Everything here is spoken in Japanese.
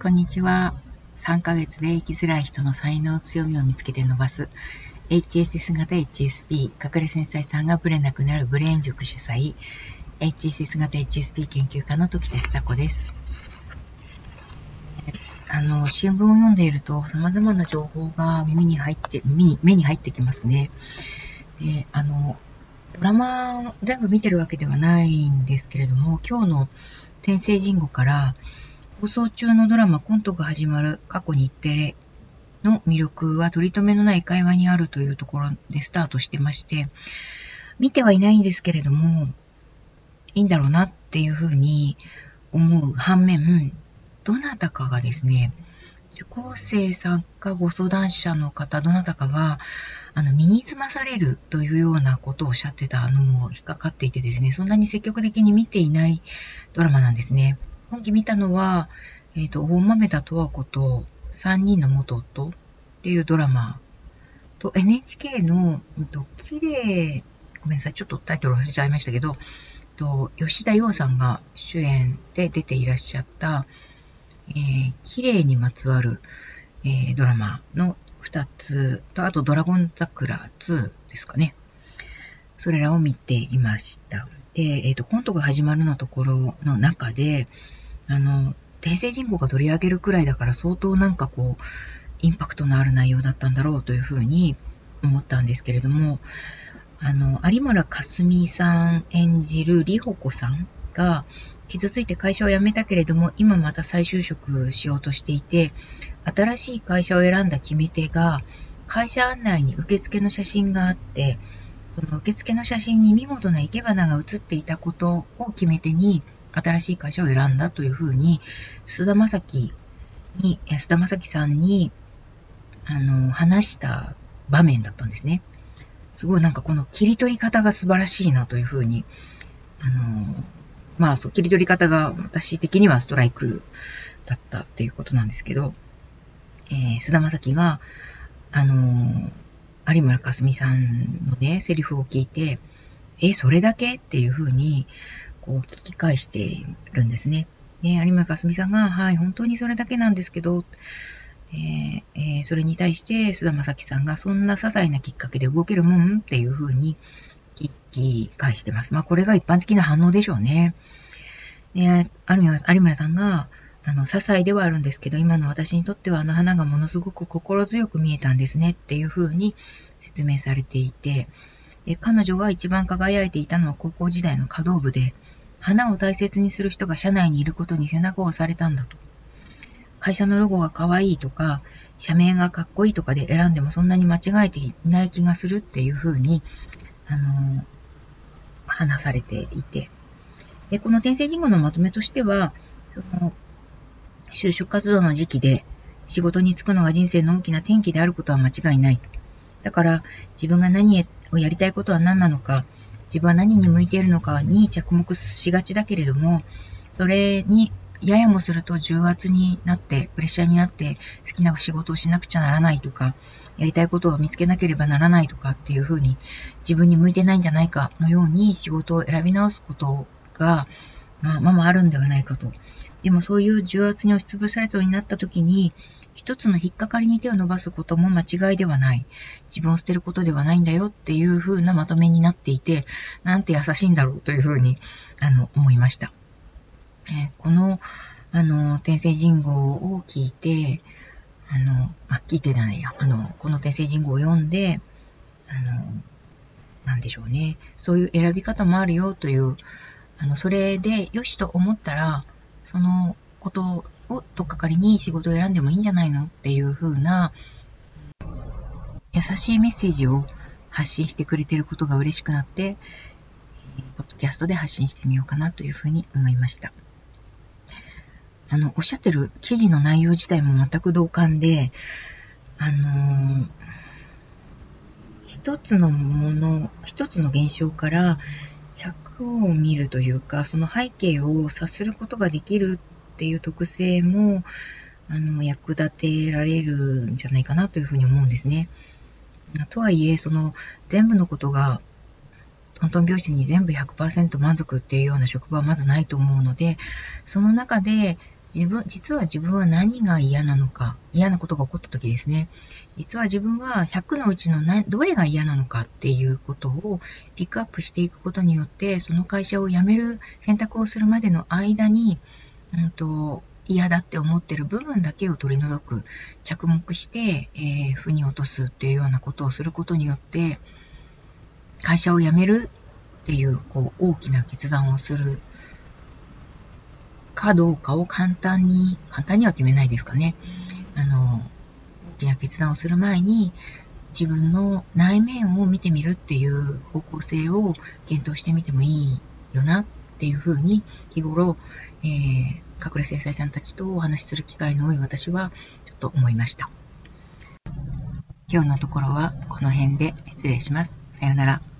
こんにちは。3ヶ月で生きづらい人の才能強みを見つけて伸ばす HSS 型 HSP 隠れ繊細さんがブレなくなるブレーン塾主催 HSS 型 HSP 研究家の時田久子です。あの、新聞を読んでいると様々な情報が耳に入って、耳に、目に入ってきますね。で、あの、ドラマ全部見てるわけではないんですけれども、今日の天聖人語から放送中のドラマコントが始まる過去日テレの魅力は取り留めのない会話にあるというところでスタートしてまして、見てはいないんですけれども、いいんだろうなっていうふうに思う反面、どなたかがですね、受講生さんかご相談者の方、どなたかが、あの、身につまされるというようなことをおっしゃってたのも引っかかっていてですね、そんなに積極的に見ていないドラマなんですね。今期見たのは、えっ、ー、と、大豆田十和子と三人の元夫っていうドラマと NHK の、えっと、綺麗、ごめんなさい、ちょっとタイトル忘れちゃいましたけど、と吉田洋さんが主演で出ていらっしゃった、えー、綺麗にまつわる、えー、ドラマの2つと、あとドラゴン桜2ですかね。それらを見ていました。で、えっ、ー、と、コントが始まるのところの中で、あの、訂正人口が取り上げるくらいだから相当なんかこう、インパクトのある内容だったんだろうというふうに思ったんですけれども、あの、有村架純さん演じる里穂子さんが、傷ついて会社を辞めたけれども、今また再就職しようとしていて、新しい会社を選んだ決め手が、会社案内に受付の写真があって、その受付の写真に見事な生け花が写っていたことを決め手に、新しい会社を選んだというふうに、菅田将暉に、菅田将暉さんに、あの、話した場面だったんですね。すごいなんかこの切り取り方が素晴らしいなというふうに、あの、まあ、そう、切り取り方が私的にはストライクだったっていうことなんですけど、えー、菅田将暉が、あの、有村架純さんのね、セリフを聞いて、え、それだけ？っていうふうに、こう聞き返しているんですね。で、有村架純さんが、はい、本当にそれだけなんですけど、えーえー、それに対して菅田将暉さんがそんな些細なきっかけで動けるもんっていうふうに聞き返してます。まあこれが一般的な反応でしょうね。で、有村有村さんが、あの、些細ではあるんですけど、今の私にとってはあの花がものすごく心強く見えたんですねっていうふうに説明されていて、で彼女が一番輝いていたのは高校時代の華道部で、花を大切にする人が社内にいることに背中を押されたんだと。会社のロゴが可愛いとか、社名がかっこいいとかで選んでもそんなに間違えていない気がするっていうふうに、あの話されていて。で、この転生人語のまとめとしては、その、就職活動の時期で仕事に就くのが人生の大きな転機であることは間違いない。だから、自分が何をやりたいことは何なのか、自分は何に向いているのかに着目しがちだけれども、それにややもすると重圧になって、プレッシャーになって、好きな仕事をしなくちゃならないとか、やりたいことを見つけなければならないとかっていうふうに、自分に向いてないんじゃないかのように仕事を選び直すことが、まあ、まああるんではないかと。でもそういう重圧に押しつぶされそうになった時に、一つの引っかかりに手を伸ばすことも間違いではない。自分を捨てることではないんだよっていう風なまとめになっていて、なんて優しいんだろうという風に、あの、思いました。えー、この、あの、天聖人号を聞いて、あの、あ、聞いてないや、あの、この天聖人号を読んで、あの、なんでしょうね。そういう選び方もあるよという、あの、それでよしと思ったら、そのことをとっかかりに仕事を選んでもいいんじゃないのっていう風な優しいメッセージを発信してくれてることが嬉しくなって、ポッドキャストで発信してみようかなというふうに思いました。あの、おっしゃってる記事の内容自体も全く同感で、あのー、一つのもの、一つの現象から本を見るというか、その背景を察することができるっていう特性も、あの、役立てられるんじゃないかなというふうに思うんですね。とはいえ、その、全部のことが、トントン拍子に全部100%満足っていうような職場はまずないと思うので、その中で、自分、実は自分は何が嫌なのか、嫌なことが起こった時ですね。実は自分は100のうちの何どれが嫌なのかっていうことをピックアップしていくことによって、その会社を辞める選択をするまでの間に、うんと、嫌だって思ってる部分だけを取り除く、着目して、えー、負に落とすっていうようなことをすることによって、会社を辞めるっていう、こう、大きな決断をするかどうかを簡単に、簡単には決めないですかね。あの、大きな決断をする前に、自分の内面を見てみるっていう方向性を検討してみてもいいよなっていうふうに日頃、えー、隠れ繊細さんたちとお話しする機会の多い私はちょっと思いました。今日のところはこの辺で失礼します。さようなら。